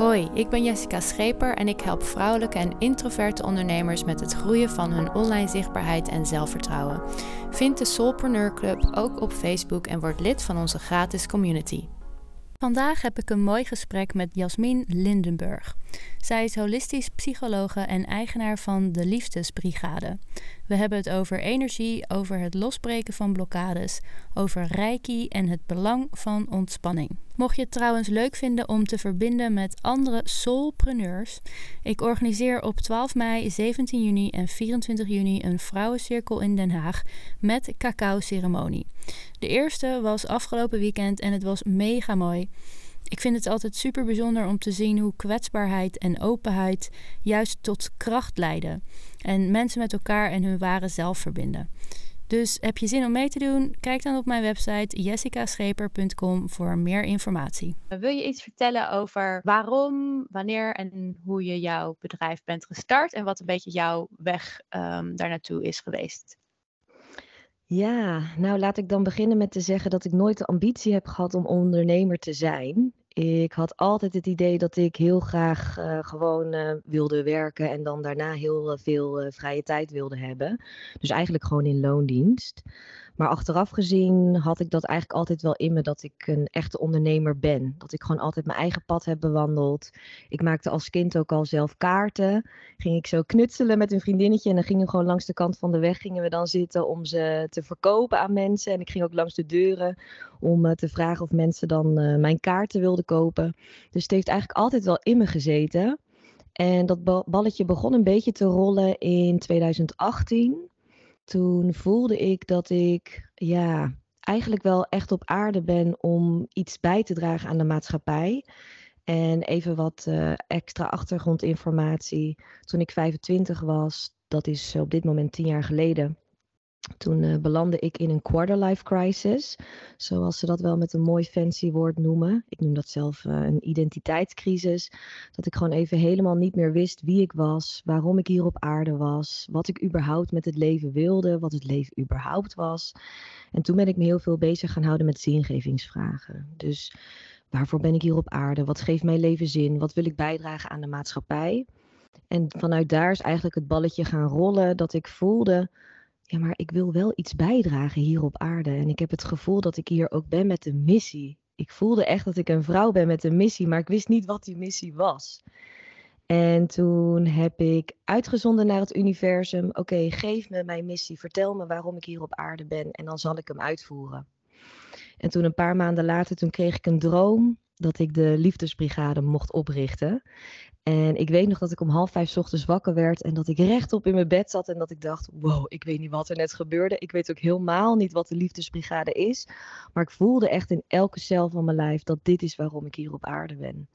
Hoi, ik ben Jessica Scheper en ik help vrouwelijke en introverte ondernemers met het groeien van hun online zichtbaarheid en zelfvertrouwen. Vind de Soulpreneur Club ook op Facebook en word lid van onze gratis community. Vandaag heb ik een mooi gesprek met Jasmin Lindenburg. Zij is holistisch psychologe en eigenaar van de Liefdesbrigade. We hebben het over energie, over het losbreken van blokkades, over reiki en het belang van ontspanning. Mocht je het trouwens leuk vinden om te verbinden met andere soulpreneurs, ik organiseer op 12 mei, 17 juni en 24 juni een vrouwencirkel in Den Haag met cacao-ceremonie. De eerste was afgelopen weekend en het was mega mooi. Ik vind het altijd super bijzonder om te zien hoe kwetsbaarheid en openheid juist tot kracht leiden en mensen met elkaar en hun ware zelf verbinden. Dus heb je zin om mee te doen? Kijk dan op mijn website jessicascheper.com voor meer informatie. Wil je iets vertellen over waarom, wanneer en hoe je jouw bedrijf bent gestart en wat een beetje jouw weg um, daar naartoe is geweest? Ja, nou laat ik dan beginnen met te zeggen dat ik nooit de ambitie heb gehad om ondernemer te zijn. Ik had altijd het idee dat ik heel graag uh, gewoon uh, wilde werken en dan daarna heel uh, veel vrije tijd wilde hebben. Dus eigenlijk gewoon in loondienst. Maar achteraf gezien had ik dat eigenlijk altijd wel in me dat ik een echte ondernemer ben. Dat ik gewoon altijd mijn eigen pad heb bewandeld. Ik maakte als kind ook al zelf kaarten. Ging ik zo knutselen met een vriendinnetje en dan gingen we gewoon langs de kant van de weg gingen we dan zitten om ze te verkopen aan mensen. En ik ging ook langs de deuren om uh, te vragen of mensen dan uh, mijn kaarten wilden kopen. Dus het heeft eigenlijk altijd wel in me gezeten. En dat balletje begon een beetje te rollen in 2018 toen voelde ik dat ik ja, eigenlijk wel echt op aarde ben om iets bij te dragen aan de maatschappij. En even wat uh, extra achtergrondinformatie. Toen ik 25 was, dat is op dit moment tien jaar geleden, toen uh, belandde ik in een quarterlife crisis, zoals ze dat wel met een mooi fancy woord noemen. Ik noem dat zelf uh, een identiteitscrisis. Dat ik gewoon even helemaal niet meer wist wie ik was, waarom ik hier op aarde was, wat ik überhaupt met het leven wilde, wat het leven überhaupt was. En toen ben ik me heel veel bezig gaan houden met zingevingsvragen. Dus waarvoor ben ik hier op aarde? Wat geeft mijn leven zin? Wat wil ik bijdragen aan de maatschappij? En vanuit daar is eigenlijk het balletje gaan rollen dat ik voelde ja, maar ik wil wel iets bijdragen hier op aarde. En ik heb het gevoel dat ik hier ook ben met een missie. Ik voelde echt dat ik een vrouw ben met een missie, maar ik wist niet wat die missie was. En toen heb ik uitgezonden naar het universum: oké, geef me mijn missie, vertel me waarom ik hier op aarde ben en dan zal ik hem uitvoeren. En toen een paar maanden later, toen kreeg ik een droom dat ik de liefdesbrigade mocht oprichten. En ik weet nog dat ik om half vijf ochtends wakker werd en dat ik rechtop in mijn bed zat en dat ik dacht, wow, ik weet niet wat er net gebeurde. Ik weet ook helemaal niet wat de liefdesbrigade is. Maar ik voelde echt in elke cel van mijn lijf dat dit is waarom ik hier op aarde ben.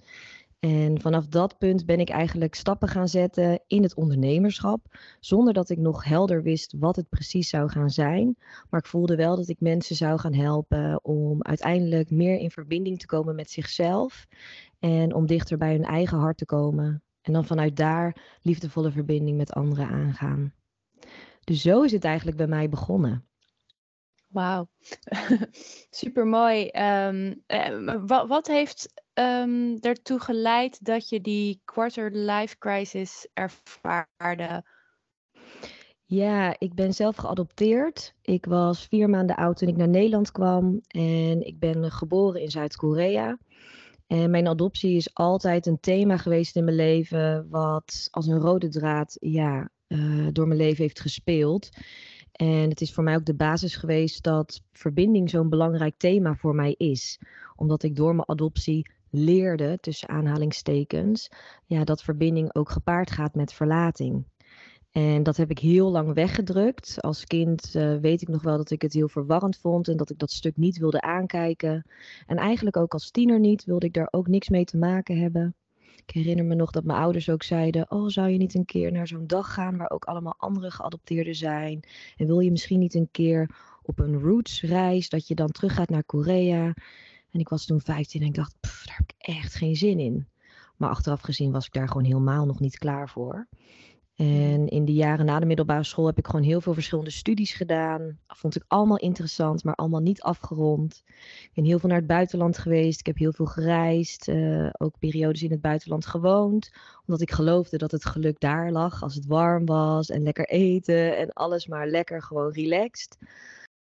En vanaf dat punt ben ik eigenlijk stappen gaan zetten in het ondernemerschap, zonder dat ik nog helder wist wat het precies zou gaan zijn. Maar ik voelde wel dat ik mensen zou gaan helpen om uiteindelijk meer in verbinding te komen met zichzelf en om dichter bij hun eigen hart te komen. En dan vanuit daar liefdevolle verbinding met anderen aangaan. Dus zo is het eigenlijk bij mij begonnen. Wauw, super mooi. Um, wat, wat, heeft um, ertoe geleid dat je die quarter life crisis ervaarde? Ja, ik ben zelf geadopteerd. Ik was vier maanden oud toen ik naar Nederland kwam en ik ben geboren in Zuid-Korea. En mijn adoptie is altijd een thema geweest in mijn leven, wat als een rode draad ja, uh, door mijn leven heeft gespeeld. En het is voor mij ook de basis geweest dat verbinding zo'n belangrijk thema voor mij is. Omdat ik door mijn adoptie leerde, tussen aanhalingstekens, ja, dat verbinding ook gepaard gaat met verlating. En dat heb ik heel lang weggedrukt. Als kind uh, weet ik nog wel dat ik het heel verwarrend vond en dat ik dat stuk niet wilde aankijken. En eigenlijk ook als tiener niet, wilde ik daar ook niks mee te maken hebben. Ik herinner me nog dat mijn ouders ook zeiden: Oh, zou je niet een keer naar zo'n dag gaan waar ook allemaal andere geadopteerden zijn? En wil je misschien niet een keer op een roots-reis dat je dan teruggaat naar Korea? En ik was toen 15 en ik dacht: daar heb ik echt geen zin in. Maar achteraf gezien was ik daar gewoon helemaal nog niet klaar voor. En in de jaren na de middelbare school heb ik gewoon heel veel verschillende studies gedaan. Vond ik allemaal interessant, maar allemaal niet afgerond. Ik ben heel veel naar het buitenland geweest. Ik heb heel veel gereisd. Uh, ook periodes in het buitenland gewoond. Omdat ik geloofde dat het geluk daar lag. Als het warm was en lekker eten en alles maar lekker gewoon relaxed.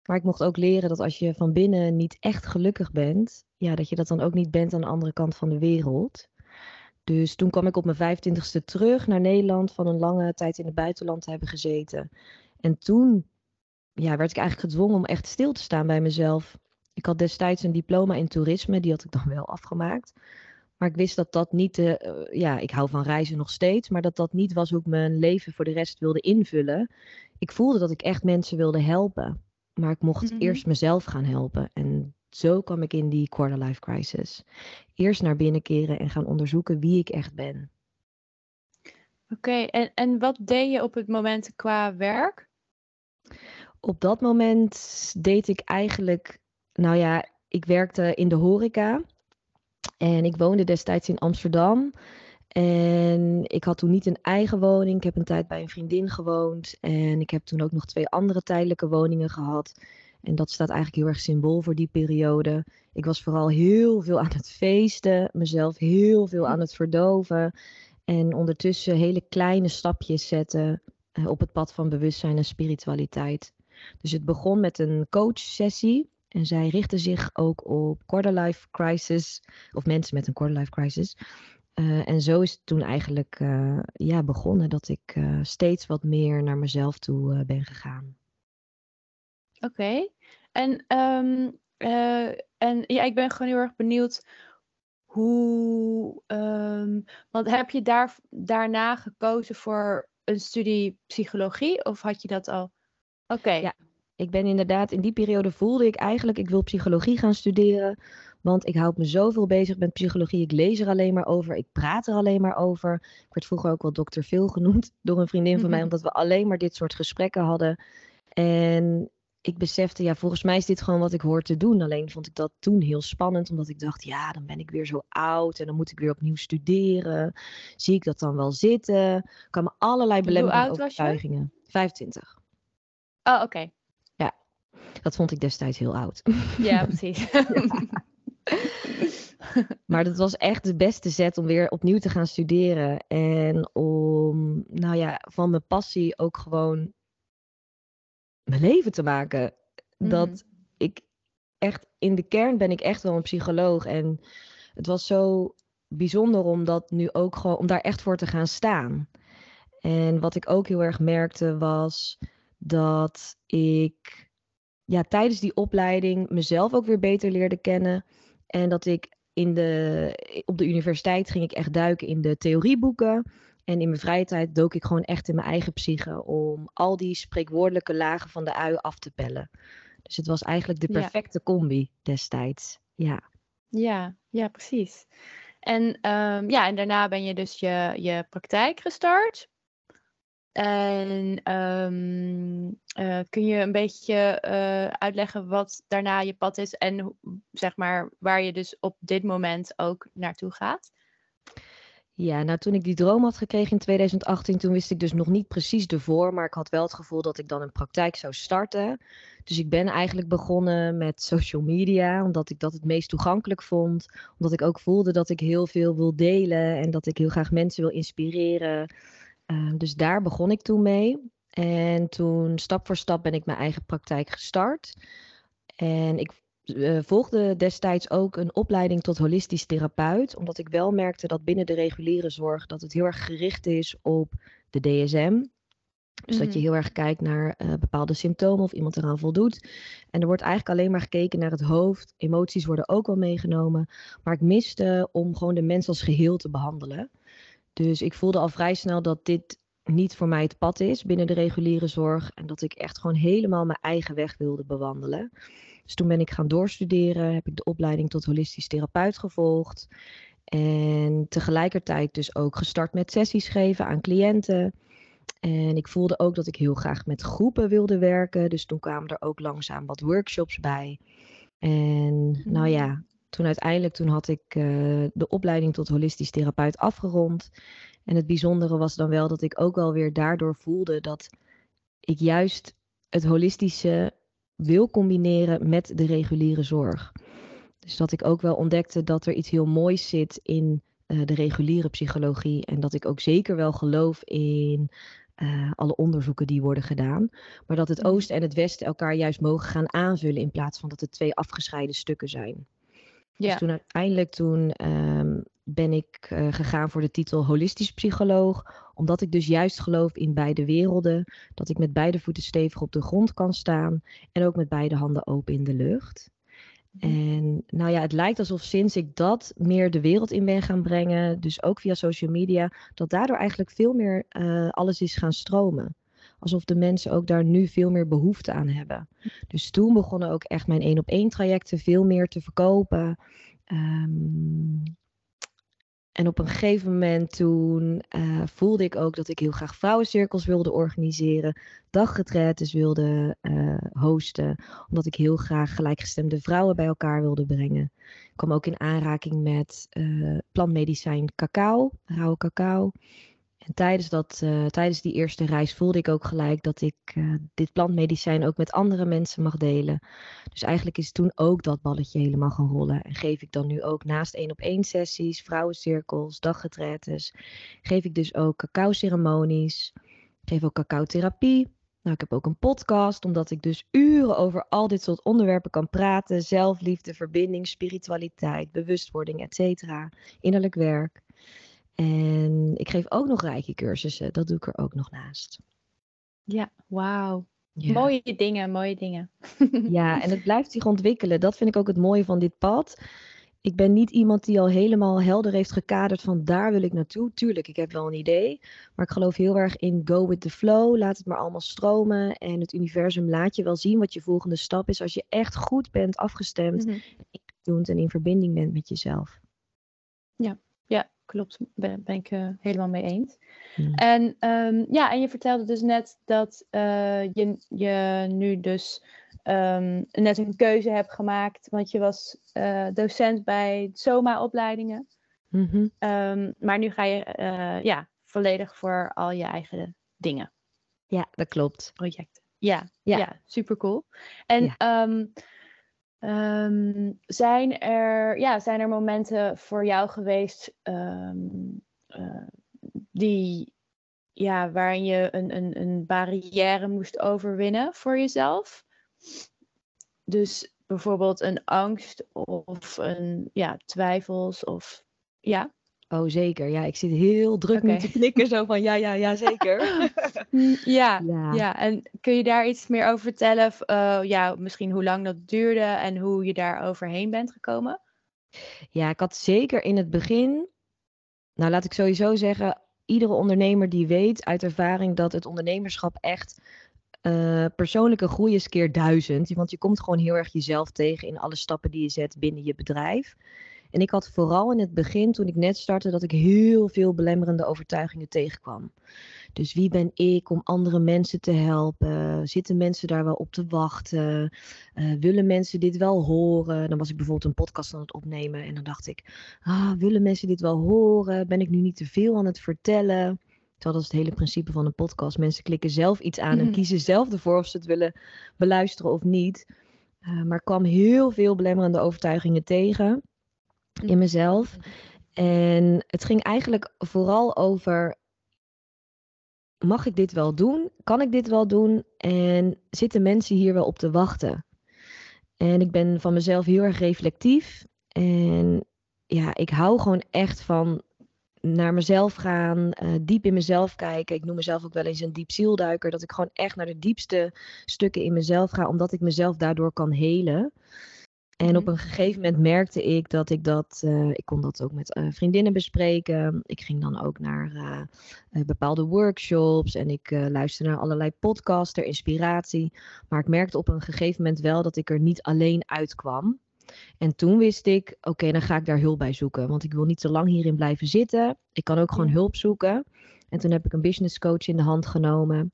Maar ik mocht ook leren dat als je van binnen niet echt gelukkig bent, ja, dat je dat dan ook niet bent aan de andere kant van de wereld. Dus toen kwam ik op mijn 25ste terug naar Nederland van een lange tijd in het buitenland te hebben gezeten. En toen ja, werd ik eigenlijk gedwongen om echt stil te staan bij mezelf. Ik had destijds een diploma in toerisme, die had ik dan wel afgemaakt. Maar ik wist dat dat niet, uh, ja, ik hou van reizen nog steeds, maar dat dat niet was hoe ik mijn leven voor de rest wilde invullen. Ik voelde dat ik echt mensen wilde helpen. Maar ik mocht mhm. eerst mezelf gaan helpen. En zo kwam ik in die quarter life crisis. Eerst naar binnen keren en gaan onderzoeken wie ik echt ben. Oké, en, en wat deed je op het moment qua werk? Op dat moment deed ik eigenlijk, nou ja, ik werkte in de horeca. En ik woonde destijds in Amsterdam. En ik had toen niet een eigen woning. Ik heb een tijd bij een vriendin gewoond. En ik heb toen ook nog twee andere tijdelijke woningen gehad. En dat staat eigenlijk heel erg symbool voor die periode. Ik was vooral heel veel aan het feesten, mezelf heel veel aan het verdoven. En ondertussen hele kleine stapjes zetten eh, op het pad van bewustzijn en spiritualiteit. Dus het begon met een coachsessie. En zij richtte zich ook op quarterlife crisis, of mensen met een quarterlife crisis. Uh, en zo is het toen eigenlijk uh, ja, begonnen dat ik uh, steeds wat meer naar mezelf toe ben gegaan. Oké. En, um, en ja, ik ben gewoon heel erg benieuwd hoe. Um, want heb je daar, daarna gekozen voor een studie psychologie of had je dat al? Oké. Ja, ik ben inderdaad in die periode voelde ik eigenlijk, ik wil psychologie gaan studeren. Want ik houd me zoveel bezig met psychologie. Ik lees er alleen maar over. Ik praat er alleen maar over. Ik werd vroeger ook wel dokter Phil genoemd door een vriendin van mij, mhm. omdat we alleen maar dit soort gesprekken hadden. En ik besefte, ja, volgens mij is dit gewoon wat ik hoor te doen. Alleen vond ik dat toen heel spannend, omdat ik dacht, ja, dan ben ik weer zo oud en dan moet ik weer opnieuw studeren. Zie ik dat dan wel zitten? Er kwamen allerlei belemmerende overtuigingen. 25. Oh, oké. Ja, dat vond ik destijds heel oud. Ja, precies. maar dat was echt de beste zet om weer opnieuw te gaan studeren. En om, nou ja, van mijn passie ook gewoon mijn leven te maken. Dat mhm. ik echt, in de kern ben ik echt wel een psycholoog. En het was zo bijzonder om dat nu ook gewoon, om daar echt voor te gaan staan. En wat ik ook heel erg merkte was dat ik ja, tijdens die opleiding mezelf ook weer beter leerde kennen. En dat ik in de, op de universiteit ging ik echt duiken in de theorieboeken. En in mijn vrije tijd dook ik gewoon echt in mijn eigen psyche om al die spreekwoordelijke lagen van de ui af te pellen. Dus het was eigenlijk de perfecte combi destijds. Ja. Ja, ja, precies. En, um, ja, en daarna ben je dus je, je praktijk gestart. En um, uh, kun je een beetje uh, uitleggen wat daarna je pad is en zeg maar waar je dus op dit moment ook naartoe gaat? Ja, nou toen ik die droom had gekregen in 2018, toen wist ik dus nog niet precies de maar ik had wel het gevoel dat ik dan een praktijk zou starten. Dus ik ben eigenlijk begonnen met social media, omdat ik dat het meest toegankelijk vond. Omdat ik ook voelde dat ik heel veel wil delen en dat ik heel graag mensen wil inspireren. Uh, dus daar begon ik toen mee. En toen stap voor stap ben ik mijn eigen praktijk gestart. En ik uh, volgde destijds ook een opleiding tot holistisch therapeut, omdat ik wel merkte dat binnen de reguliere zorg dat het heel erg gericht is op de DSM. Dus dat je mhm. heel erg kijkt naar uh, bepaalde symptomen of iemand eraan voldoet. En er wordt eigenlijk alleen maar gekeken naar het hoofd. Emoties worden ook wel meegenomen. Maar ik miste om gewoon de mens als geheel te behandelen. Dus ik voelde al vrij snel dat dit niet voor mij het pad is binnen de reguliere zorg. En dat ik echt gewoon helemaal mijn eigen weg wilde bewandelen. Dus toen ben ik gaan doorstuderen, heb ik de opleiding tot holistisch therapeut gevolgd. En tegelijkertijd dus ook gestart met sessies geven aan cliënten. En ik voelde ook dat ik heel graag met groepen wilde werken. Dus toen kwamen er ook langzaam wat workshops bij. En nou ja, toen uiteindelijk toen had ik eh, de opleiding tot holistisch therapeut afgerond. En het bijzondere was dan wel dat ik ook wel weer daardoor voelde dat ik juist het holistische wil combineren met de reguliere zorg. Dus dat ik ook wel ontdekte dat er iets heel moois zit in uh, de reguliere psychologie. En dat ik ook zeker wel geloof in uh, alle onderzoeken die worden gedaan. Maar dat het mhm. oosten en het westen elkaar juist mogen gaan aanvullen in plaats van dat het twee afgescheiden stukken zijn. Ja. Dus toen uiteindelijk toen um, ben ik uh, gegaan voor de titel holistisch psycholoog, omdat ik dus juist geloof in beide werelden, dat ik met beide voeten stevig op de grond kan staan en ook met beide handen open in de lucht. Mhm. En nou ja, het lijkt alsof sinds ik dat meer de wereld in ben gaan brengen, dus ook via social media, dat daardoor eigenlijk veel meer uh, alles is gaan stromen. Alsof de mensen ook daar nu veel meer behoefte aan hebben. Dus toen begonnen ook echt mijn één op één trajecten veel meer te verkopen. Um, en op een gegeven moment toen uh, voelde ik ook dat ik heel graag vrouwencirkels wilde organiseren, daggetretes wilde uh, hosten, omdat ik heel graag gelijkgestemde vrouwen bij elkaar wilde brengen. Ik kwam ook in aanraking met uh, plantmedicijn cacao, rauwe cacao. En tijdens, dat, uh, tijdens die eerste reis voelde ik ook gelijk dat ik uh, dit plantmedicijn ook met andere mensen mag delen. Dus eigenlijk is toen ook dat balletje helemaal gaan rollen. En geef ik dan nu ook naast één op één sessies, vrouwencirkels, daggetretes, geef ik dus ook cacao ceremonies, geef ook cacao therapie. Nou, ik heb ook een podcast, omdat ik dus uren over al dit soort onderwerpen kan praten. Zelfliefde, verbinding, spiritualiteit, bewustwording, etc. Innerlijk werk. En ik geef ook nog rijke cursussen. Dat doe ik er ook nog naast. Ja, wauw. Mooie dingen, mooie dingen. ja, en het blijft zich ontwikkelen. Dat vind ik ook het mooie van dit pad. Ik ben niet iemand die al helemaal helder heeft gekaderd van daar wil ik naartoe. Tuurlijk, ik heb wel een idee. Maar ik geloof heel erg in go with the flow. Laat het maar allemaal stromen. En het universum laat je wel zien wat je volgende stap is. Als je echt goed bent afgestemd. Mm en in verbinding bent met jezelf. Ja, ja, klopt. Ben, ben ik uh, helemaal mee eens. Hmm. En um, ja, en je vertelde dus net dat uh, je, je nu dus um, net een keuze hebt gemaakt, want je was uh, docent bij SOMA-opleidingen. Mm -hmm. um, maar nu ga je ja, volledig voor al je eigen dingen. Ja, dat klopt. Projecten. Ja, ja. ja super cool. En ja. Um, zijn, er, ja, zijn er momenten voor jou geweest um, uh, die, ja, waarin je een, een, een barrière moest overwinnen voor jezelf? Dus bijvoorbeeld een angst of een ja, twijfels of ja. Oh, zeker. Ja, ik zit heel druk okay. te knikken. Zo van ja, ja, ja, zeker. Mm, ja, ja, ja. En kun je daar iets meer over vertellen? Uh, ja, misschien hoe lang dat duurde en hoe je daar overheen bent gekomen? Ja, ik had zeker in het begin. Nou, laat ik sowieso zeggen. Iedere ondernemer die weet uit ervaring dat het ondernemerschap echt uh, persoonlijke groei is keer duizend. Want je komt gewoon heel erg jezelf tegen in alle stappen die je zet binnen je bedrijf. En ik had vooral in het begin, toen ik net startte, dat ik heel veel belemmerende overtuigingen tegenkwam. Dus wie ben ik om andere mensen te helpen? Zitten mensen daar wel op te wachten? Uh, willen mensen dit wel horen? Dan was ik bijvoorbeeld een podcast aan het opnemen en dan dacht ik, ah, willen mensen dit wel horen? Ben ik nu niet te veel aan het vertellen? Dat is het hele principe van een podcast. Mensen klikken zelf iets aan en mhm. kiezen zelf ervoor of ze het willen beluisteren of niet. Uh, maar ik kwam heel veel belemmerende overtuigingen tegen in mezelf. En het ging eigenlijk vooral over: mag ik dit wel doen? Kan ik dit wel doen? En zitten mensen hier wel op te wachten? En ik ben van mezelf heel erg reflectief. En ja, ik hou gewoon echt van naar mezelf gaan, uh, diep in mezelf kijken. Ik noem mezelf ook wel eens een diep zielduiker. Dat ik gewoon echt naar de diepste stukken in mezelf ga, omdat ik mezelf daardoor kan helen. En op mhm. een gegeven moment merkte ik dat ik dat, uh, ik kon dat ook met uh, vriendinnen bespreken. Ik ging dan ook naar uh, bepaalde workshops en ik luisterde naar allerlei podcasts ter inspiratie. Maar ik merkte op een gegeven moment wel dat ik er niet alleen uitkwam. En toen wist ik, oké, dan ga ik daar hulp bij zoeken. Want ik wil niet te lang hierin blijven zitten. Ik kan ook gewoon hulp zoeken. En toen heb ik een business coach in de hand genomen.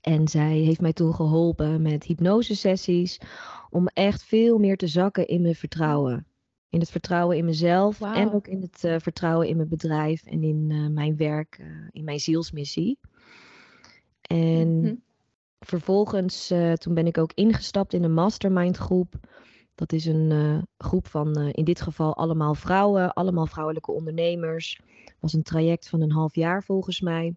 En zij heeft mij toen geholpen met hypnosesessies om echt veel meer te zakken in mijn vertrouwen. In het vertrouwen in mezelf en ook in het uh, vertrouwen in mijn bedrijf en in uh, mijn werk, uh, in mijn zielsmissie. En mm -hmm. vervolgens, toen ben ik ook ingestapt in een mastermind groep. Dat is een groep van in dit geval allemaal vrouwen, allemaal vrouwelijke ondernemers. was een traject van een half jaar volgens mij.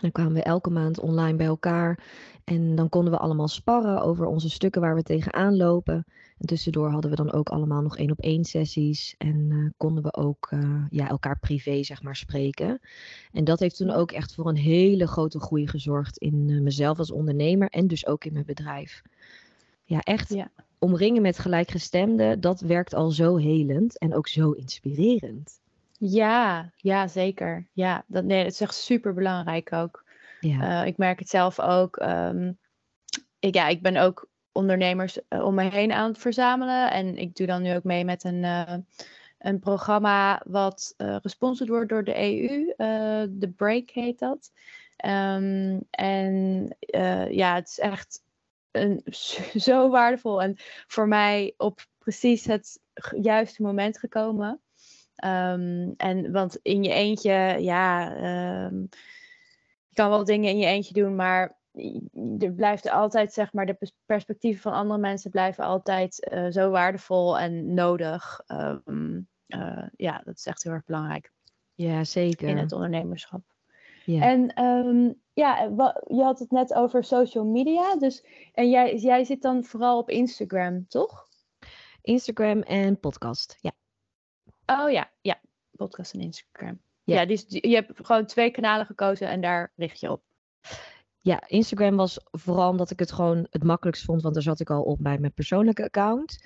Dan kwamen we elke maand online bij elkaar. En dan konden we allemaal sparren over onze stukken waar we tegenaan lopen. En tussendoor hadden we dan ook allemaal nog één op één sessies. En uh, konden we ook uh, ja, elkaar privé, zeg maar, spreken. En dat heeft toen ook echt voor een hele grote groei gezorgd in uh, mezelf als ondernemer en dus ook in mijn bedrijf. Ja, echt ja. omringen met gelijkgestemden, dat werkt al zo helend en ook zo inspirerend. Ja, ja, zeker. Ja, dat, nee, dat is echt super belangrijk ook. Ja. Uh, ik merk het zelf ook. Um, ik, ja, ik ben ook ondernemers uh, om me heen aan het verzamelen. En ik doe dan nu ook mee met een, uh, een programma wat gesponsord wordt door de EU. De Break heet dat. Um, en ja, het is echt een, zo waardevol. En voor mij op precies het juiste moment gekomen. Um, en want in je eentje, ja, um, je kan wel dingen in je eentje doen, maar er blijft altijd, zeg maar, de perspectieven van andere mensen blijven altijd uh, zo waardevol en nodig. Um, uh, ja, dat is echt heel erg belangrijk. Ja, zeker. In het ondernemerschap. Ja. En um, ja, je had het net over social media. Dus, en jij, jij zit dan vooral op Instagram, toch? Instagram en podcast, ja. Oh ja, ja. Podcast en Instagram. Ja, ja dus je hebt gewoon twee kanalen gekozen en daar richt je op. Ja, Instagram was vooral omdat ik het gewoon het makkelijkst vond, want daar zat ik al op bij mijn persoonlijke account.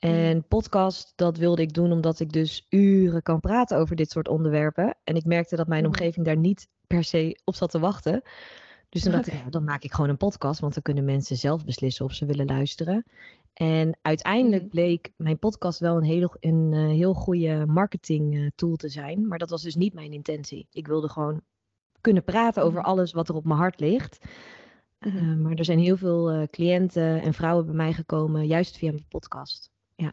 Mm. En podcast, dat wilde ik doen omdat ik dus uren kan praten over dit soort onderwerpen. En ik merkte dat mijn mm. omgeving daar niet per se op zat te wachten. Dus dan dacht ik, ja, dan maak ik gewoon een podcast, want dan kunnen mensen zelf beslissen of ze willen luisteren. En uiteindelijk mhm. bleek mijn podcast wel een, hele, een uh, heel goede marketing uh, tool te zijn. Maar dat was dus niet mijn intentie. Ik wilde gewoon kunnen praten over mhm. alles wat er op mijn hart ligt. Uh, maar er zijn heel veel cliënten en vrouwen bij mij gekomen, juist via mijn podcast. Ja.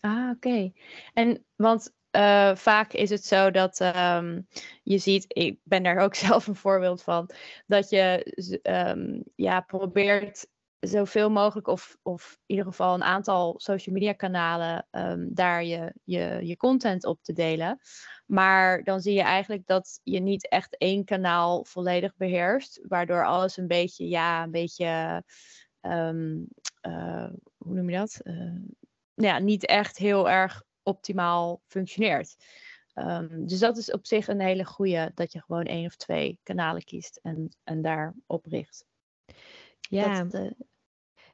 Ah, oké. En want uh, vaak is het zo dat um, je ziet, ik ben daar ook zelf een voorbeeld van, dat je um, ja, probeert zoveel mogelijk, of, of in ieder geval een aantal social media kanalen, um, daar je, je, je content op te delen. Maar dan zie je eigenlijk dat je niet echt één kanaal volledig beheerst, waardoor alles een beetje, ja, een beetje, um, uh, hoe noem je dat? Uh, ja, niet echt heel erg optimaal functioneert. Um, dus dat is op zich een hele goede, dat je gewoon één of twee kanalen kiest en, en daar op richt. Ja, dat, uh,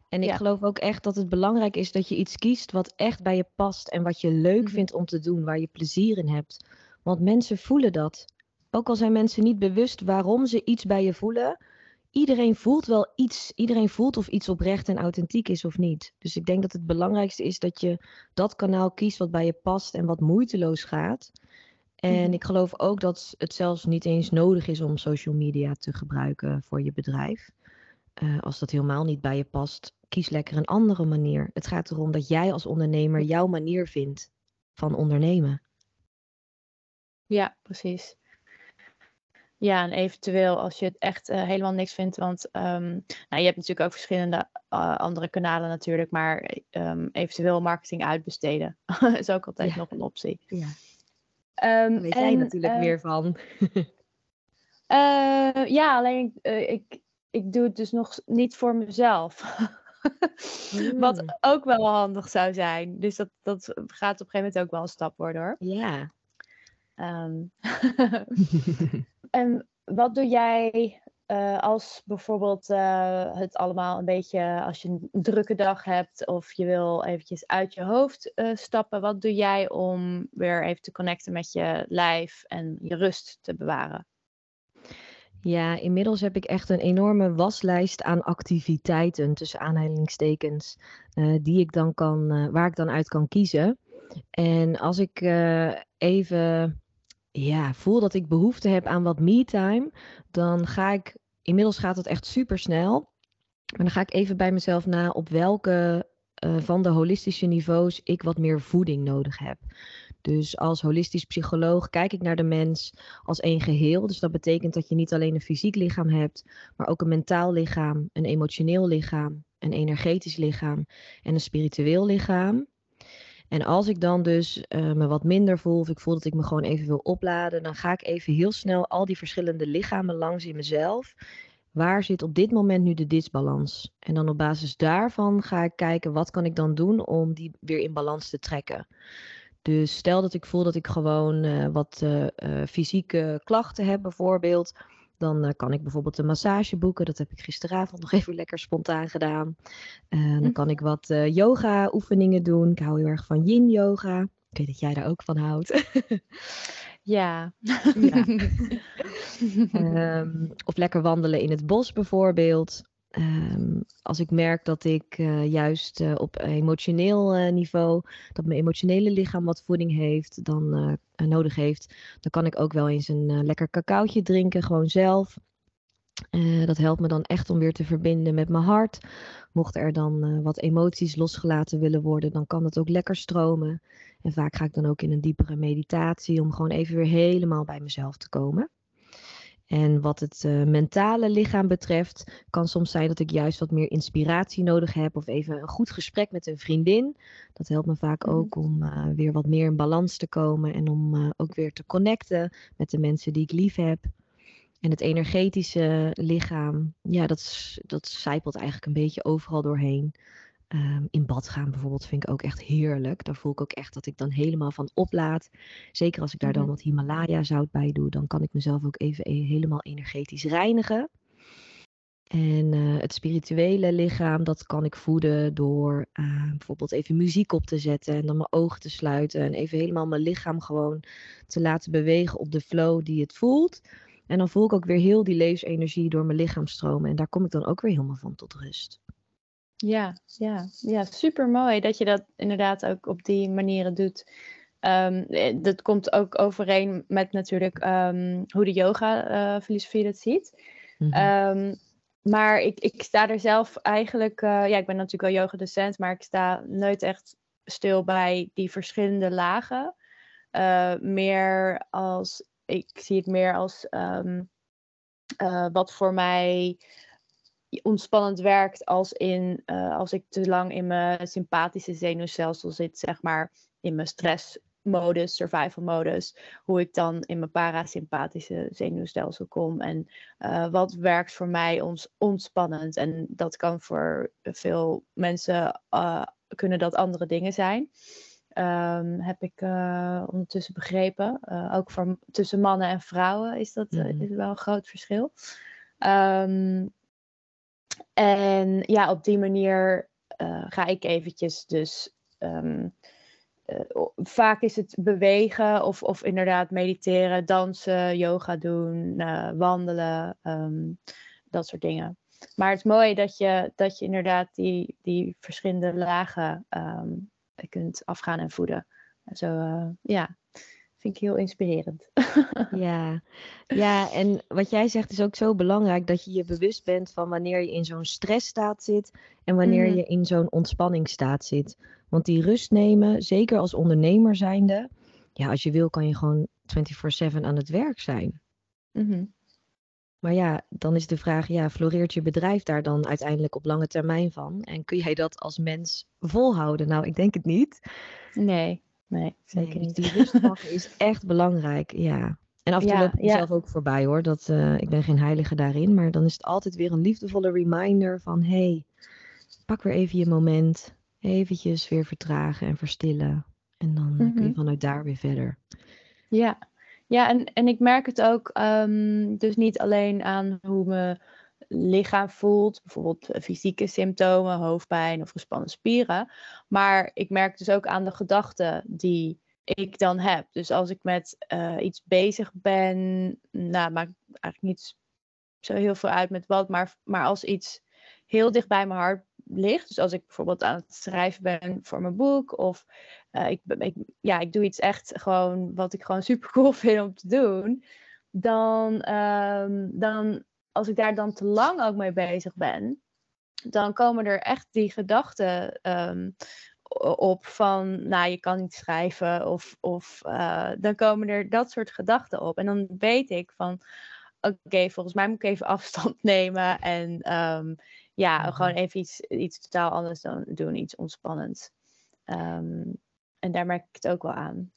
en ik ja. geloof ook echt dat het belangrijk is dat je iets kiest wat echt bij je past en wat je leuk mm-hmm. vindt om te doen, waar je plezier in hebt. Want mensen voelen dat. Ook al zijn mensen niet bewust waarom ze iets bij je voelen, iedereen voelt wel iets. Iedereen voelt of iets oprecht en authentiek is of niet. Dus ik denk dat het belangrijkste is dat je dat kanaal kiest wat bij je past en wat moeiteloos gaat. En mm-hmm. ik geloof ook dat het zelfs niet eens nodig is om social media te gebruiken voor je bedrijf. Uh, als dat helemaal niet bij je past, kies lekker een andere manier. Het gaat erom dat jij als ondernemer jouw manier vindt van ondernemen. Ja, precies. Ja, en eventueel als je het echt uh, helemaal niks vindt, want um, nou, je hebt natuurlijk ook verschillende uh, andere kanalen natuurlijk, maar um, eventueel marketing uitbesteden is ook altijd ja. nog een optie. Ja. Um, Daar weet en, jij natuurlijk uh, meer van. ja, alleen ik, ik doe het dus nog niet voor mezelf. mm. Wat ook wel handig zou zijn. Dus dat, dat gaat op een gegeven moment ook wel een stap worden hoor. Ja. Um, en wat doe jij uh, als bijvoorbeeld uh, het allemaal een beetje, als je een drukke dag hebt of je wil eventjes uit je hoofd uh, stappen, wat doe jij om weer even te connecten met je lijf en je rust te bewaren? Ja, inmiddels heb ik echt een enorme waslijst aan activiteiten, tussen aanhalingstekens, uh, die ik dan kan, uh, waar ik dan uit kan kiezen. En als ik uh, even ja, voel dat ik behoefte heb aan wat me-time, dan ga ik, inmiddels gaat het echt super snel, maar dan ga ik even bij mezelf na op welke van de holistische niveaus ik wat meer voeding nodig heb. Dus als holistisch psycholoog kijk ik naar de mens als één geheel. Dus dat betekent dat je niet alleen een fysiek lichaam hebt, maar ook een mentaal lichaam, een emotioneel lichaam, een energetisch lichaam en een spiritueel lichaam. En als ik dan dus uh, me wat minder voel, of ik voel dat ik me gewoon even wil opladen, dan ga ik even heel snel al die verschillende lichamen langs in mezelf. Waar zit op dit moment nu de disbalans? En dan op basis daarvan ga ik kijken wat kan ik dan doen om die weer in balans te trekken. Dus stel dat ik voel dat ik gewoon uh, wat uh, uh, fysieke klachten heb, bijvoorbeeld. Dan kan ik bijvoorbeeld een massage boeken. Dat heb ik gisteravond nog even lekker spontaan gedaan. dan kan ik wat yoga oefeningen doen. Ik hou heel erg van yin yoga. Ik weet dat jij daar ook van houdt. ja. ja. um, of lekker wandelen in het bos bijvoorbeeld. Um, als ik merk dat ik uh, juist uh, op emotioneel uh, niveau, dat mijn emotionele lichaam wat voeding heeft, dan nodig heeft, dan kan ik ook wel eens een lekker cacaotje drinken, gewoon zelf. dat helpt me dan echt om weer te verbinden met mijn hart. Mocht er dan wat emoties losgelaten willen worden, dan kan het ook lekker stromen. En vaak ga ik dan ook in een diepere meditatie om gewoon even weer helemaal bij mezelf te komen. En wat het uh, mentale lichaam betreft, kan soms zijn dat ik juist wat meer inspiratie nodig heb of even een goed gesprek met een vriendin. Dat helpt me vaak mhm. ook om uh, weer wat meer in balans te komen en om uh, ook weer te connecten met de mensen die ik lief heb. En het energetische lichaam, ja, dat, dat zijpelt eigenlijk een beetje overal doorheen. Um, in bad gaan bijvoorbeeld vind ik ook echt heerlijk. Daar voel ik ook echt dat ik dan helemaal van oplaad. Zeker als ik daar dan mhm. wat Himalaya zout bij doe, dan kan ik mezelf ook even e helemaal energetisch reinigen. En uh, het spirituele lichaam, dat kan ik voeden door uh, bijvoorbeeld even muziek op te zetten en dan mijn ogen te sluiten en even helemaal mijn lichaam gewoon te laten bewegen op de flow die het voelt. En dan voel ik ook weer heel die levensenergie door mijn lichaam stromen en daar kom ik dan ook weer helemaal van tot rust. Ja, ja, ja, super mooi dat je dat inderdaad ook op die manieren doet. Um, dat komt ook overeen met natuurlijk um, hoe de yoga-filosofie uh, dat ziet. Mm -hmm. um, maar ik, ik sta er zelf eigenlijk, uh, ja, ik ben natuurlijk wel yogadocent, maar ik sta nooit echt stil bij die verschillende lagen. Uh, meer als, ik zie het meer als wat voor mij ontspannend werkt als in uh, als ik te lang in mijn sympathische zenuwstelsel zit, zeg maar in mijn stressmodus, survival modus, hoe ik dan in mijn parasympathische zenuwstelsel kom en uh, wat werkt voor mij ons ontspannend en dat kan voor veel mensen uh, kunnen dat andere dingen zijn. Um, heb ik ondertussen begrepen. ook voor, tussen mannen en vrouwen is dat mm. is wel een groot verschil. Um, en ja, op die manier uh, ga ik eventjes dus. Um, uh, vaak is het bewegen of, of inderdaad mediteren, dansen, yoga doen, uh, wandelen, um, dat soort dingen. Maar het is mooi dat je, dat je inderdaad die, die verschillende lagen um, kunt afgaan en voeden. Zo, ja, vind ik heel inspirerend. ja. ja, en wat jij zegt is ook zo belangrijk dat je je bewust bent van wanneer je in zo'n stressstaat zit en wanneer mm. je in zo'n ontspanningsstaat zit. Want die rust nemen, zeker als ondernemer zijnde, ja, als je wil kan je gewoon 24/7 aan het werk zijn. Mm -hmm. Maar ja, dan is de vraag, ja, floreert je bedrijf daar dan uiteindelijk op lange termijn van? En kun jij dat als mens volhouden? Nou, ik denk het niet. Nee. Nee, zeker nee, niet. Die rust pakken is echt belangrijk, ja. En af en toe ja, loop ik mezelf ja. ook voorbij hoor. Dat, uh, ik ben geen heilige daarin. Maar dan is het altijd weer een liefdevolle reminder van... hey, pak weer even je moment. Eventjes weer vertragen en verstillen. En dan mm -hmm. kun je mhm. vanuit daar weer verder. Ja, ja en, en ik merk het ook um, dus niet alleen aan hoe me lichaam voelt, bijvoorbeeld eh, fysieke symptomen, hoofdpijn of gespannen spieren. Maar ik merk dus ook aan de gedachten die ik dan heb. Dus als ik met uh, iets bezig ben, nou, maakt eigenlijk niet zo heel veel uit met wat, maar, maar als iets heel dicht bij mijn hart ligt, dus als ik bijvoorbeeld aan het schrijven ben voor mijn boek, of uh, ik, ja, ik doe iets echt gewoon wat ik gewoon super cool vind om te doen, dan, um, dan als ik daar dan te lang ook mee bezig ben, dan komen er echt die gedachten ehm, op van, nou, je kan niet schrijven. Of, of uh, dan komen er dat soort gedachten op. En dan weet ik van, oké, volgens mij moet ik even afstand nemen. En um, ja, mhm. gewoon even iets, iets totaal anders dan doen, iets ontspannends. Um, en daar merk ik het ook wel aan.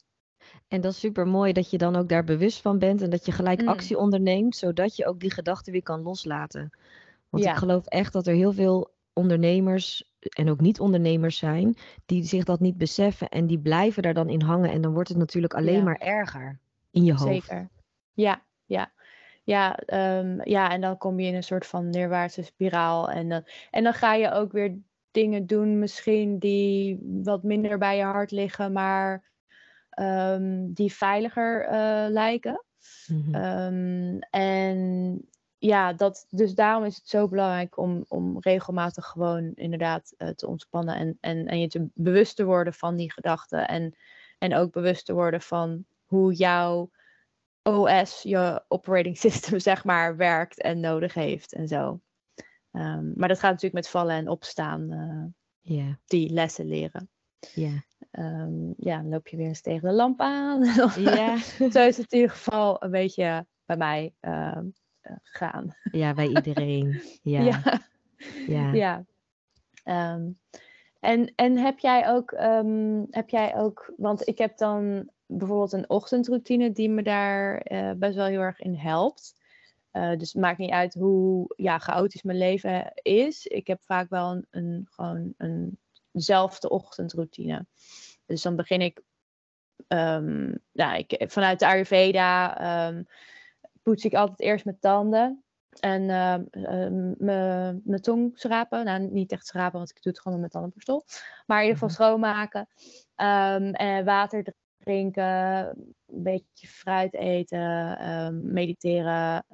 En dat is super mooi dat je dan ook daar bewust van bent en dat je gelijk Mm. actie onderneemt, zodat je ook die gedachten weer kan loslaten. Want ik geloof echt dat er heel veel ondernemers en ook niet-ondernemers zijn die zich dat niet beseffen en die blijven daar dan in hangen. En dan wordt het natuurlijk alleen ja, maar erger in je hoofd. zeker. Ja, ja. Ja, ehm, ja, en dan kom je in een soort van neerwaartse spiraal. En dan, en dan ga je ook weer dingen doen, misschien die wat minder bij je hart liggen, maar ehm, die veiliger eh, lijken. Ehm, en ja, dat, dus daarom is het zo belangrijk om, om regelmatig gewoon inderdaad eh, te ontspannen en, en, en je te bewust te worden van die gedachten. En, en ook bewust te worden van hoe jouw OS, je operating system, zeg maar, werkt en nodig heeft en zo. Ehm, maar dat gaat natuurlijk met vallen en opstaan, eh, die lessen leren. ja. Ehm, ja, dan loop je weer eens tegen de lamp aan. Ja, Zo is het in ieder geval een beetje bij mij ehm, eh, gegaan. ja, bij iedereen. Ja, Ja, ja. ja. Ehm, en, en heb jij ook, heb jij ook, want ik heb dan bijvoorbeeld een ochtendroutine die me daar eh, best wel heel erg in helpt. Eh, dus het maakt niet uit hoe ja, chaotisch mijn leven is. Ik heb vaak wel een, een, gewoon eenzelfde ochtendroutine. Dus dan begin ik, nou, ik vanuit de Ayurveda ehm, poets ik altijd eerst mijn tanden. En ehm, mijn tong schrapen. Nou, niet echt schrapen, want ik doe het gewoon met mijn tandenborstel. Maar in ieder geval schoonmaken. Ehm, en water drinken. Een beetje fruit eten. mediteren.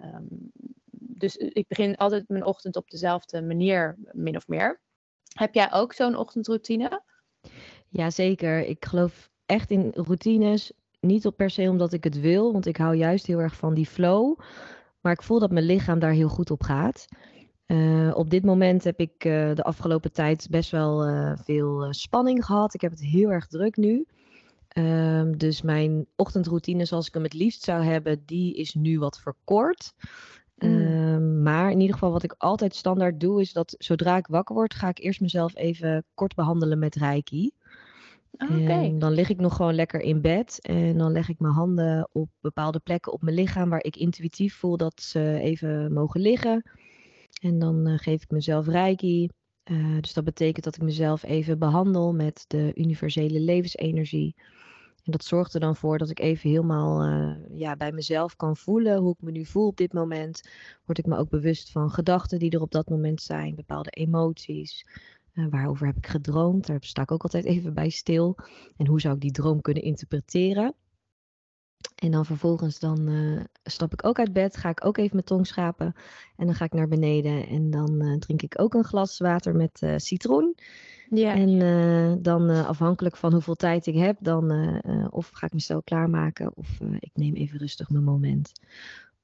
dus ik begin altijd mijn ochtend op dezelfde manier, min of meer. Heb jij ook zo'n ochtendroutine? Ja, zeker. Ik geloof echt in routines. Niet op per se omdat ik het wil, want ik hou juist heel erg van die flow. Maar ik voel dat mijn lichaam daar heel goed op gaat. Eh, op dit moment heb ik eh, de afgelopen tijd best wel eh, veel spanning gehad. Ik heb het heel erg druk nu. Ehm, dus mijn ochtendroutine zoals ik hem het liefst zou hebben, die is nu wat verkort. Mm. Ehm, maar in ieder geval wat ik altijd standaard doe, is dat zodra ik wakker word, ga ik eerst mezelf even kort behandelen met Reiki. Ah, Oké. Dan lig ik nog gewoon lekker in bed en dan leg ik mijn handen op bepaalde plekken op mijn lichaam waar ik intuïtief voel dat ze even mogen liggen. En dan eh, geef ik mezelf reiki. Eh, dus dat betekent dat ik mezelf even behandel met de universele levensenergie. En dat zorgt er dan voor dat ik even helemaal eh, ja, bij mezelf kan voelen hoe ik me nu voel op dit moment. Word ik me ook bewust van gedachten die er op dat moment zijn, bepaalde emoties. Eh, waarover heb ik gedroomd? Daar sta ik ook altijd even bij stil. En hoe zou ik die droom kunnen interpreteren? En dan vervolgens dan eh, stap ik ook uit bed, ga ik ook even mijn tong schapen. En dan ga ik naar beneden en dan drink ik ook een glas water met citroen. Ja. En eh, dan eh, afhankelijk van hoeveel tijd ik heb, dan eh, of ga ik mezelf klaarmaken of ik neem even rustig mijn moment.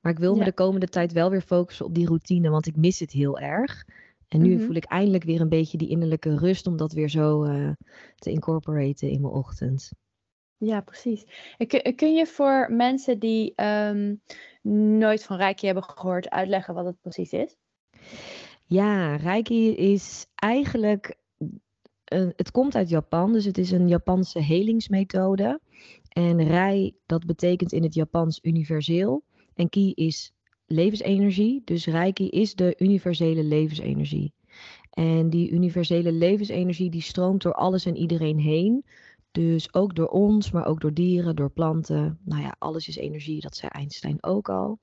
Maar ik wil me de komende tijd wel weer focussen op die routine, want ik mis het heel erg. En nu Mhm. voel ik eindelijk weer een beetje die innerlijke rust om dat weer zo te incorporaten in mijn ochtend. Ja, precies. En kun, kun je voor mensen die ehm, nooit van Reiki hebben gehoord uitleggen wat het precies is? Ja, Reiki is eigenlijk. Een- het komt uit Japan, dus het is een Japanse helingsmethode. En Rei, dat betekent in het Japans universeel. En Ki is levensenergie. Dus Reiki is de universele levensenergie. En die universele levensenergie die stroomt door alles en iedereen heen. Dus ook door ons, maar ook door dieren, door planten. Nou ja, alles is energie, dat zei Einstein ook al.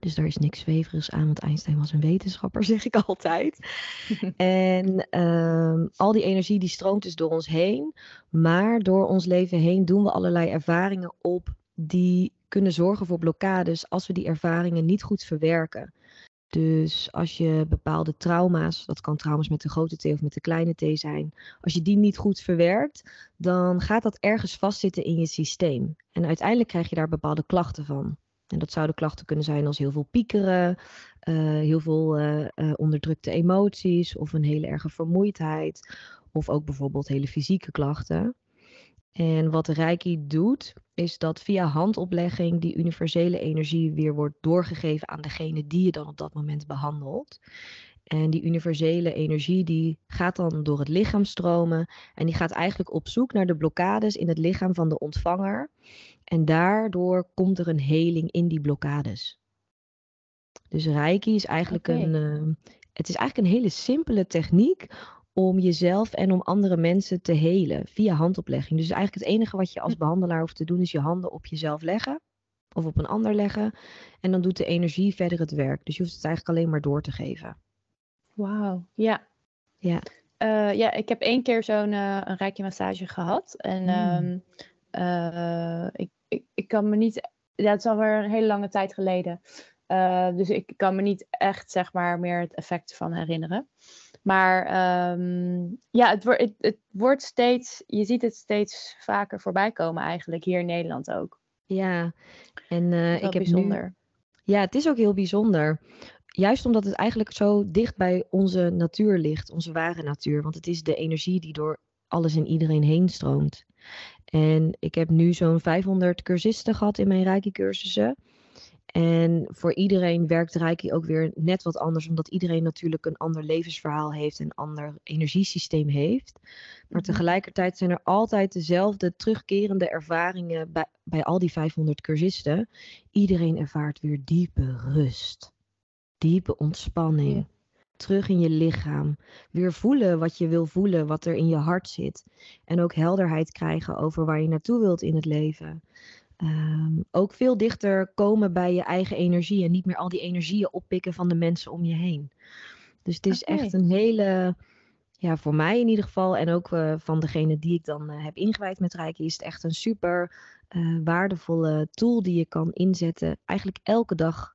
Dus daar is niks zweverigs aan, want Einstein was een wetenschapper, zeg ik altijd. En ehm, al die energie die stroomt dus door ons heen. Maar door ons leven heen doen we allerlei ervaringen op die kunnen zorgen voor blokkades als we die ervaringen niet goed verwerken. Dus als je bepaalde trauma's, dat kan trauma's met de grote T of met de kleine T zijn, als je die niet goed verwerkt, dan gaat dat ergens vastzitten in je systeem. En uiteindelijk krijg je daar bepaalde klachten van. En dat zouden klachten kunnen zijn als heel veel piekeren, uh, heel veel uh, uh, onderdrukte emoties of een hele erge vermoeidheid. Of ook bijvoorbeeld hele fysieke klachten. En wat Reiki doet, is dat via handoplegging die universele energie weer wordt doorgegeven aan degene die je dan op dat moment behandelt. En die universele energie die gaat dan door het lichaam stromen en die gaat eigenlijk op zoek naar de blokkades in het lichaam van de ontvanger. En daardoor komt er een heling in die blokkades. Dus Reiki is eigenlijk okay. een, uh, het is eigenlijk een hele simpele techniek om jezelf en om andere mensen te helen via handoplegging. Dus eigenlijk het enige wat je als hm. behandelaar hoeft te doen is je handen op jezelf leggen of op een ander leggen. En dan doet de energie verder het werk. Dus je hoeft het eigenlijk alleen maar door te geven. Wauw, ja. Ja. Uh, ja, ik heb één keer zo'n uh, een massage gehad. En mm. uh, ik, ik, ik kan me niet... Ja, het is alweer een hele lange tijd geleden. dus ik kan me niet echt, zeg maar, meer het effect van herinneren. Maar um, ja, het, wordt het, het wordt steeds... Je ziet het steeds vaker voorbij komen eigenlijk, hier in Nederland ook. Ja, en ik heb bijzonder. Nu... Ja, het is ook heel bijzonder juist omdat het eigenlijk zo dicht bij onze natuur ligt, onze ware natuur. Want het is de energie die door alles en iedereen heen stroomt. En ik heb nu zo'n 500 cursisten gehad in mijn Reiki-cursussen. En voor iedereen werkt Reiki ook weer net wat anders, omdat iedereen natuurlijk een ander levensverhaal heeft en een ander energiesysteem heeft. Maar mhm. tegelijkertijd zijn er altijd dezelfde terugkerende ervaringen bij, bij al die 500 cursisten. Iedereen ervaart weer diepe rust diepe ontspanning. Terug in je lichaam. Weer voelen wat je wil voelen, wat er in je hart zit. En ook helderheid krijgen over waar je naartoe wilt in het leven. Um, ook veel dichter komen bij je eigen energie en niet meer al die energieën oppikken van de mensen om je heen. Dus het is okay. echt een hele, ja, voor mij in ieder geval, en ook uh, van degene die ik dan uh, heb ingewijd met Reiki, is het echt een super uh, waardevolle tool die je kan inzetten, eigenlijk elke dag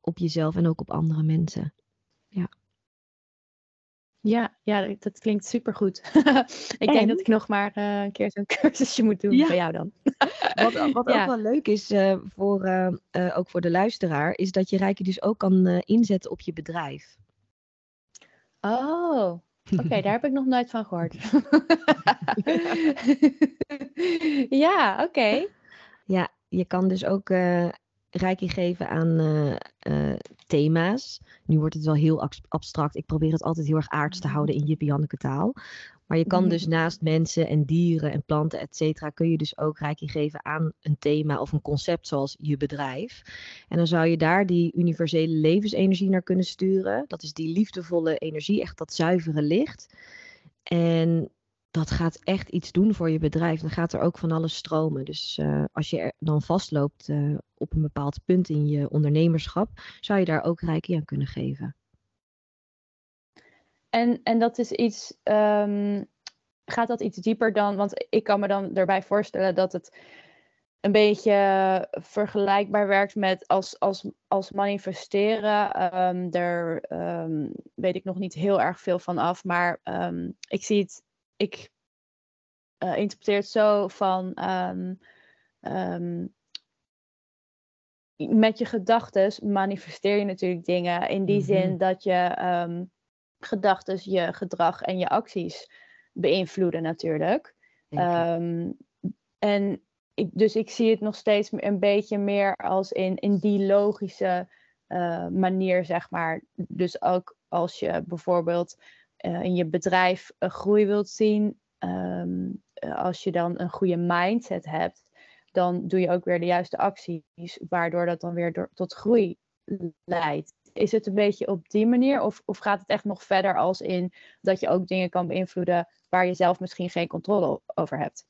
op jezelf en ook op andere mensen. Ja. Ja, ja, dat klinkt supergoed. ik en? denk dat ik nog maar uh, een keer zo'n cursusje moet doen ja. bij jou dan. wat wat ja. ook wel leuk is, uh, voor, ook voor de luisteraar, is dat je Rijke dus ook kan inzetten op je bedrijf. Oh, oké, okay, daar heb ik nog nooit van gehoord. ja, oké. Okay. Ja, je kan dus ook reiki geven aan uh, uh, thema's. Nu wordt het wel heel abstract. Ik probeer het altijd heel erg aards te mm. houden in Jippie taal. Maar je kan dus naast mensen en dieren en planten, et cetera, kun je dus ook reiki geven aan een thema of een concept zoals je bedrijf. En dan zou je daar die universele levensenergie naar kunnen sturen. Dat is die liefdevolle energie, echt dat zuivere licht. En dat gaat echt iets doen voor je bedrijf. Dan gaat er ook van alles stromen. Dus uh, als je er dan vastloopt uh, op een bepaald punt in je ondernemerschap, zou je daar ook reiki aan kunnen geven. En, en dat is iets, um, gaat dat iets dieper dan, want ik kan me dan erbij voorstellen dat het een beetje vergelijkbaar werkt met als, als, als manifesteren. Um, daar um, weet ik nog niet heel erg veel van af, maar ik zie het ik uh, interpreteer het zo van um, um, met je gedachten manifesteer je natuurlijk dingen. In die mm -hmm. zin dat je um, gedachten je gedrag en je acties beïnvloeden natuurlijk. en ik, dus ik zie het nog steeds een beetje meer als in, in die logische uh, manier, zeg maar. Dus ook als je bijvoorbeeld uh, in je bedrijf een groei wilt zien, um, als je dan een goede mindset hebt, dan doe je ook weer de juiste acties, waardoor dat dan weer door, tot groei leidt. Is het een beetje op die manier of, of gaat het echt nog verder als in dat je ook dingen kan beïnvloeden waar je zelf misschien geen controle over hebt?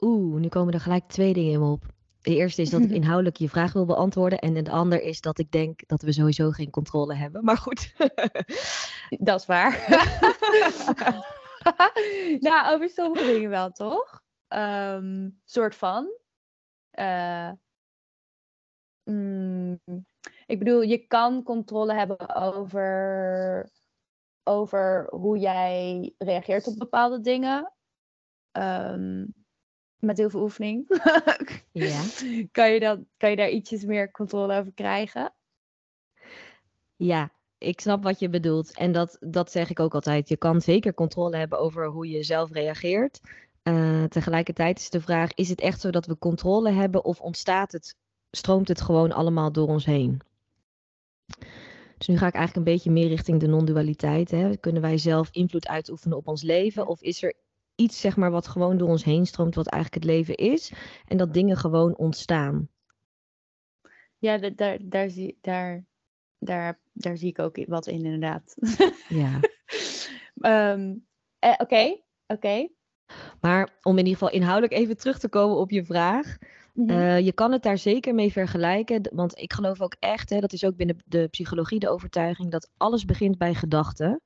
Oeh, nu komen er gelijk twee dingen in me op. De eerste is dat ik inhoudelijk je vraag wil beantwoorden. En de ander is dat ik denk dat we sowieso geen controle hebben. Maar goed. dat is waar. nou, over sommige dingen wel, toch? Um, soort van. Uh, mm, ik bedoel, je kan controle hebben over, over hoe jij reageert op bepaalde dingen. Um, met heel veel oefening, Ja. kan je, dan, kan je daar ietsjes meer controle over krijgen. Ja, ik snap wat je bedoelt. En dat, dat zeg ik ook altijd. Je kan zeker controle hebben over hoe je zelf reageert. Eh, tegelijkertijd is de vraag: is het echt zo dat we controle hebben of ontstaat het, stroomt het gewoon allemaal door ons heen? Dus nu ga ik eigenlijk een beetje meer richting de non-dualiteit. Hè? Kunnen wij zelf invloed uitoefenen op ons leven? Of is er iets, zeg maar, wat gewoon door ons heen stroomt, wat eigenlijk het leven is? En dat dingen gewoon ontstaan. Ja, da- daar, daar, daar, daar, daar zie ik ook wat in, inderdaad. Ja. Ehm, eh, Oké, oké. Maar om in ieder geval inhoudelijk even terug te komen op je vraag. Mhm. Eh, je kan het daar zeker mee vergelijken. Want ik geloof ook echt, hè, dat is ook binnen de psychologie de overtuiging, dat alles begint bij gedachten.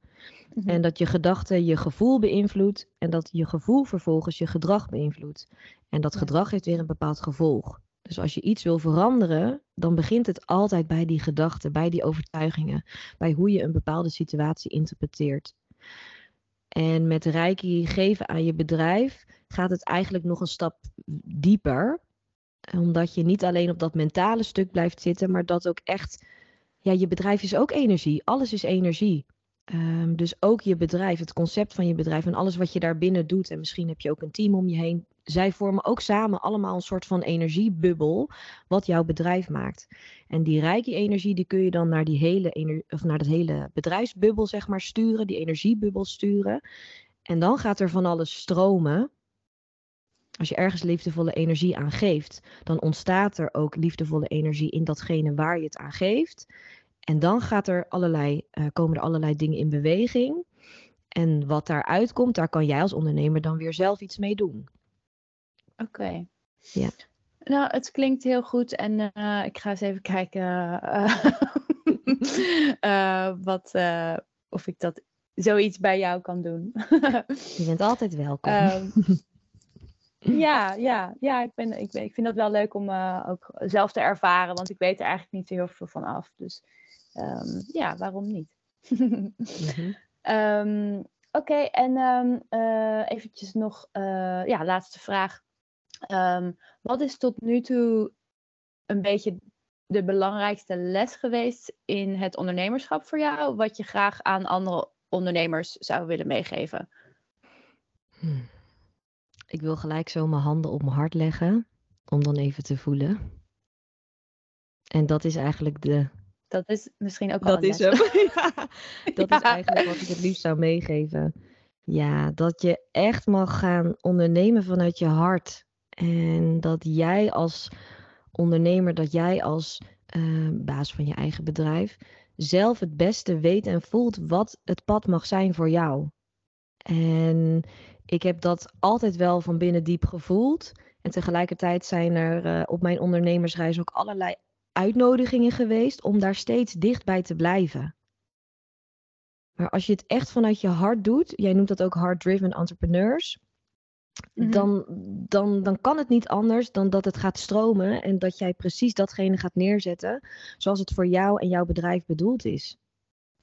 Mhm. En dat je gedachte je gevoel beïnvloedt. En dat je gevoel vervolgens je gedrag beïnvloedt. En dat Ja. gedrag heeft weer een bepaald gevolg. Dus als je iets wil veranderen, dan begint het altijd bij die gedachten, bij die overtuigingen, bij hoe je een bepaalde situatie interpreteert. En met Reiki geven aan je bedrijf gaat het eigenlijk nog een stap dieper. Omdat je niet alleen op dat mentale stuk blijft zitten, maar dat ook echt, ja, je bedrijf is ook energie. Alles is energie. Ehm, dus ook je bedrijf, het concept van je bedrijf en alles wat je daarbinnen doet. En misschien heb je ook een team om je heen. Zij vormen ook samen allemaal een soort van energiebubbel wat jouw bedrijf maakt. En die rijke energie die kun je dan naar die hele of naar dat hele bedrijfsbubbel zeg maar sturen, die energiebubbel sturen. En dan gaat er van alles stromen. Als je ergens liefdevolle energie aan geeft, dan ontstaat er ook liefdevolle energie in datgene waar je het aan geeft. En dan gaat er allerlei, eh, komen er allerlei dingen in beweging. En wat daaruit komt, daar kan jij als ondernemer dan weer zelf iets mee doen. Oké. Ja. Nou, het klinkt heel goed en eh, ik ga eens even kijken eh, wat, of ik dat zoiets bij jou kan doen. Je bent altijd welkom. Ehm, ja, ja, ja ik, ben, ik, ben- ik vind dat wel leuk om ook zelf te ervaren, want ik weet er eigenlijk niet zo heel veel van af. Dus ehm, ja, waarom niet? Mhm. Ehm, Oké, en eh, eventjes nog, eh, ja, laatste vraag. Wat is tot nu toe een beetje de belangrijkste les geweest in het ondernemerschap voor jou, wat je graag aan andere ondernemers zou willen meegeven? Hm. Ik wil gelijk zo mijn handen op mijn hart leggen, om dan even te voelen. En dat is eigenlijk de. Dat is misschien ook wel Dat is les. hem. Ja, dat is eigenlijk wat ik het liefst zou meegeven. Ja, dat je echt mag gaan ondernemen vanuit je hart. En dat jij als ondernemer, dat jij als eh, baas van je eigen bedrijf, zelf het beste weet en voelt wat het pad mag zijn voor jou. En ik heb dat altijd wel van binnen diep gevoeld. En tegelijkertijd zijn er eh, op mijn ondernemersreis ook allerlei uitnodigingen geweest om daar steeds dichtbij te blijven. Maar als je het echt vanuit je hart doet, jij noemt dat ook hard-driven entrepreneurs, Mhm. dan, dan, dan kan het niet anders dan dat het gaat stromen en dat jij precies datgene gaat neerzetten zoals het voor jou en jouw bedrijf bedoeld is.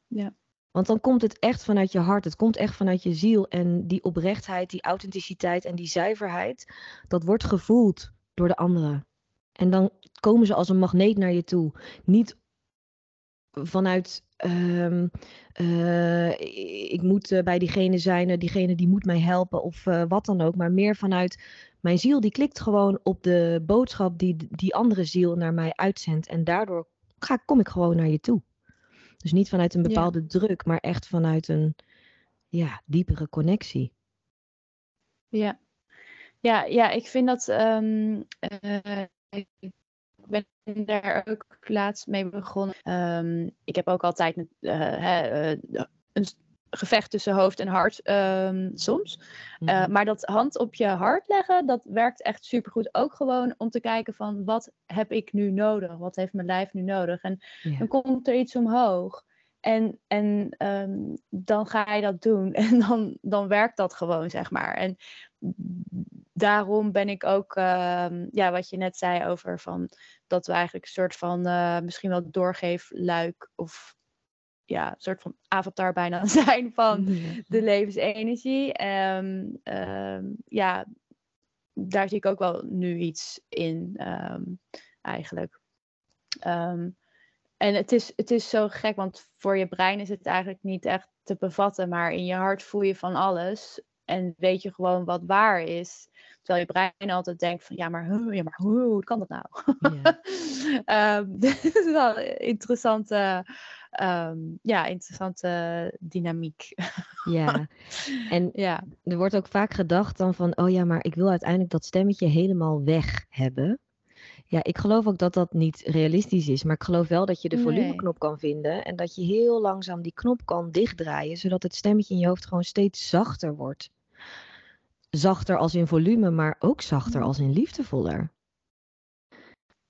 Ja. Want dan komt het echt vanuit je hart, het komt echt vanuit je ziel en die oprechtheid, die authenticiteit en die zuiverheid, dat wordt gevoeld door de anderen. En dan komen ze als een magneet naar je toe. Niet vanuit, ehm, eh, ik moet eh, bij diegene zijn, eh, diegene die moet mij helpen of wat dan ook. Maar meer vanuit, mijn ziel die klikt gewoon op de boodschap die die andere ziel naar mij uitzendt. En daardoor ga, kom ik gewoon naar je toe. Dus niet vanuit een Ja. bepaalde druk, maar echt vanuit een ja, diepere connectie. Ja. Ja, ja, ik vind dat. ehm, eh, ik ben daar ook laatst mee begonnen. Ehm, ik heb ook altijd een, eh, eh, een gevecht tussen hoofd en hart ehm, soms. Eh, Mhm. maar dat hand op je hart leggen, dat werkt echt supergoed. Ook gewoon om te kijken van wat heb ik nu nodig? Wat heeft mijn lijf nu nodig? En dan komt er iets omhoog. En, en ehm, dan ga je dat doen. En dan, dan werkt dat gewoon, zeg maar. En daarom ben ik ook, ehm, ja, wat je net zei over van dat we eigenlijk een soort van eh, misschien wel doorgeefluik of ja, een soort van avatar bijna zijn van de levensenergie. Ehm, ja, daar zie ik ook wel nu iets in, eigenlijk. Ehm, en het is, het is zo gek, want voor je brein is het eigenlijk niet echt te bevatten, maar in je hart voel je van alles en weet je gewoon wat waar is. Terwijl je brein altijd denkt van ja, maar, hoe, ja, maar hoe kan dat nou? Ja. um, dit is wel een interessante, um, ja, interessante dynamiek. ja, en ja. er wordt ook vaak gedacht dan van oh ja, maar ik wil uiteindelijk dat stemmetje helemaal weg hebben. Ja, ik geloof ook dat dat niet realistisch is. Maar ik geloof wel dat je de volumeknop kan vinden. En dat je heel langzaam die knop kan dichtdraaien. Zodat het stemmetje in je hoofd gewoon steeds zachter wordt. Zachter als in volume, maar ook zachter als in liefdevoller.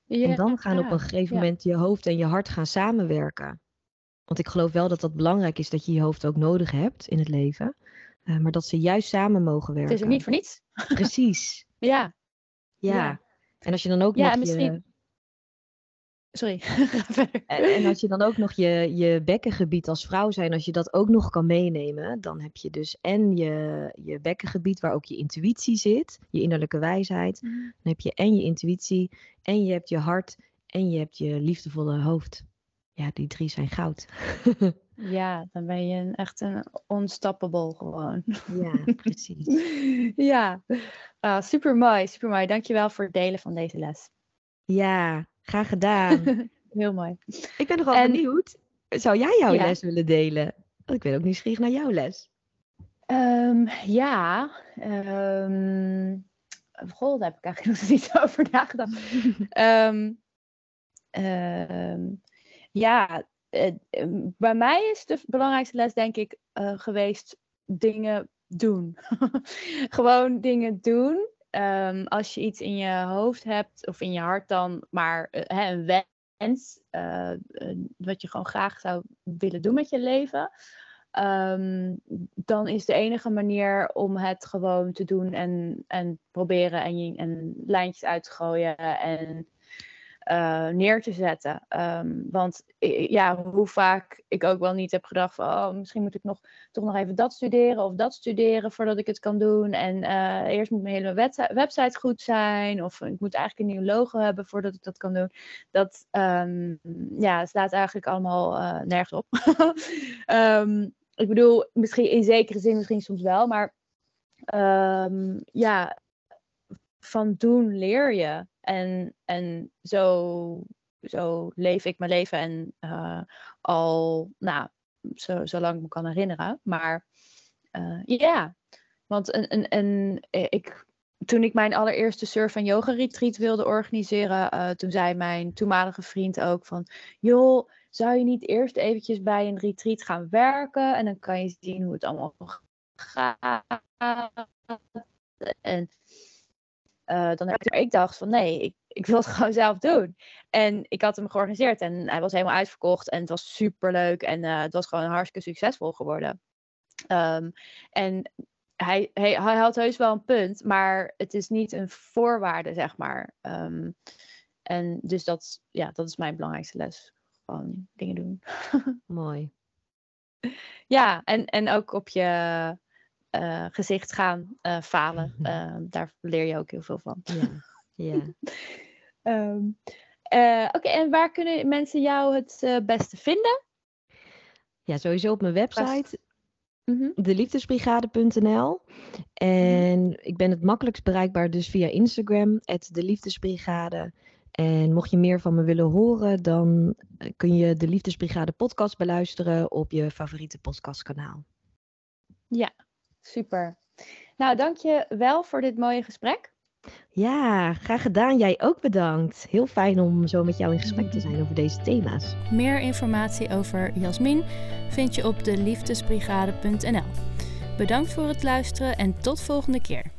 Ja, en dan gaan op een gegeven moment je hoofd en je hart gaan samenwerken. Want ik geloof wel dat dat belangrijk is dat je je hoofd ook nodig hebt in het leven. Uh, maar dat ze juist samen mogen werken. Het is niet voor niets. Precies. ja. ja. En als je dan ook ja, nog misschien... je... Sorry. en, als je dan ook nog je, je bekkengebied als vrouw zijn, als je dat ook nog kan meenemen, dan heb je dus en je, je bekkengebied waar ook je intuïtie zit, je innerlijke wijsheid. Mhm. Dan heb je en je intuïtie, en je hebt je hart, en je hebt je liefdevolle hoofd. Ja, die drie zijn goud. ja, dan ben je een, echt een unstoppable gewoon. ja, precies. ja, uh, super mooi, super mooi. Dankjewel voor het delen van deze les. Ja, graag gedaan. Heel mooi. Ik ben nogal en... benieuwd. Zou jij jouw les willen delen? Want ik ben ook nieuwsgierig naar jouw les. Um, ja, um, goh, daar heb ik eigenlijk nog niet over nagedacht. um, ja, bij mij is de belangrijkste les denk ik uh, geweest dingen doen. Gewoon dingen doen. Um, als je iets in je hoofd hebt of in je hart dan, maar uh, een wens, wat je gewoon graag zou willen doen met je leven, um, dan is de enige manier om het gewoon te doen en, en proberen en, en lijntjes uit te gooien en uh, neer te zetten. Um, want ja, hoe vaak ik ook wel niet heb gedacht van, oh, misschien moet ik nog, toch nog even dat studeren of dat studeren voordat ik het kan doen. En uh, eerst moet mijn hele website goed zijn of ik moet eigenlijk een nieuw logo hebben voordat ik dat kan doen. Dat um, ja, slaat eigenlijk allemaal uh, nergens op. um, ik bedoel, misschien in zekere zin misschien soms wel, maar ja, van doen leer je. En, en zo, zo leef ik mijn leven en uh, al, nou, zo, zolang ik me kan herinneren. Maar uh, ja, want en ik, toen ik mijn allereerste surf- en yoga-retreat wilde organiseren, toen zei mijn toenmalige vriend ook van, joh, zou je niet eerst eventjes bij een retreat gaan werken en dan kan je zien hoe het allemaal gaat. En uh, dan heb ik, ik dacht van nee, ik, ik wil het gewoon zelf doen. En ik had hem georganiseerd en hij was helemaal uitverkocht en het was super leuk en uh, het was gewoon hartstikke succesvol geworden. Um, en hij, hij, hij, had heus wel een punt, maar het is niet een voorwaarde, zeg maar. Um, en dus dat, ja, dat is mijn belangrijkste les. Gewoon dingen doen. Mooi. Ja, en, en ook op je, uh, gezicht gaan uh, falen. Uh, daar leer je ook heel veel van. Ja. ja. um, Oké, okay, en waar kunnen mensen jou het beste vinden? Ja, sowieso op mijn website. Mm -hmm. Deliefdesbrigade.nl En ik ben het makkelijkst bereikbaar dus via Instagram, de Liefdesbrigade. En mocht je meer van me willen horen, dan kun je de Liefdesbrigade podcast beluisteren op je favoriete podcastkanaal. Ja, Super. Nou, dank je wel voor dit mooie gesprek. Ja, graag gedaan. Jij ook bedankt. Heel fijn om zo met jou in gesprek te zijn over deze thema's. Meer informatie over Jasmin vind je op de liefdesbrigade.nl. Bedankt voor het luisteren en tot volgende keer.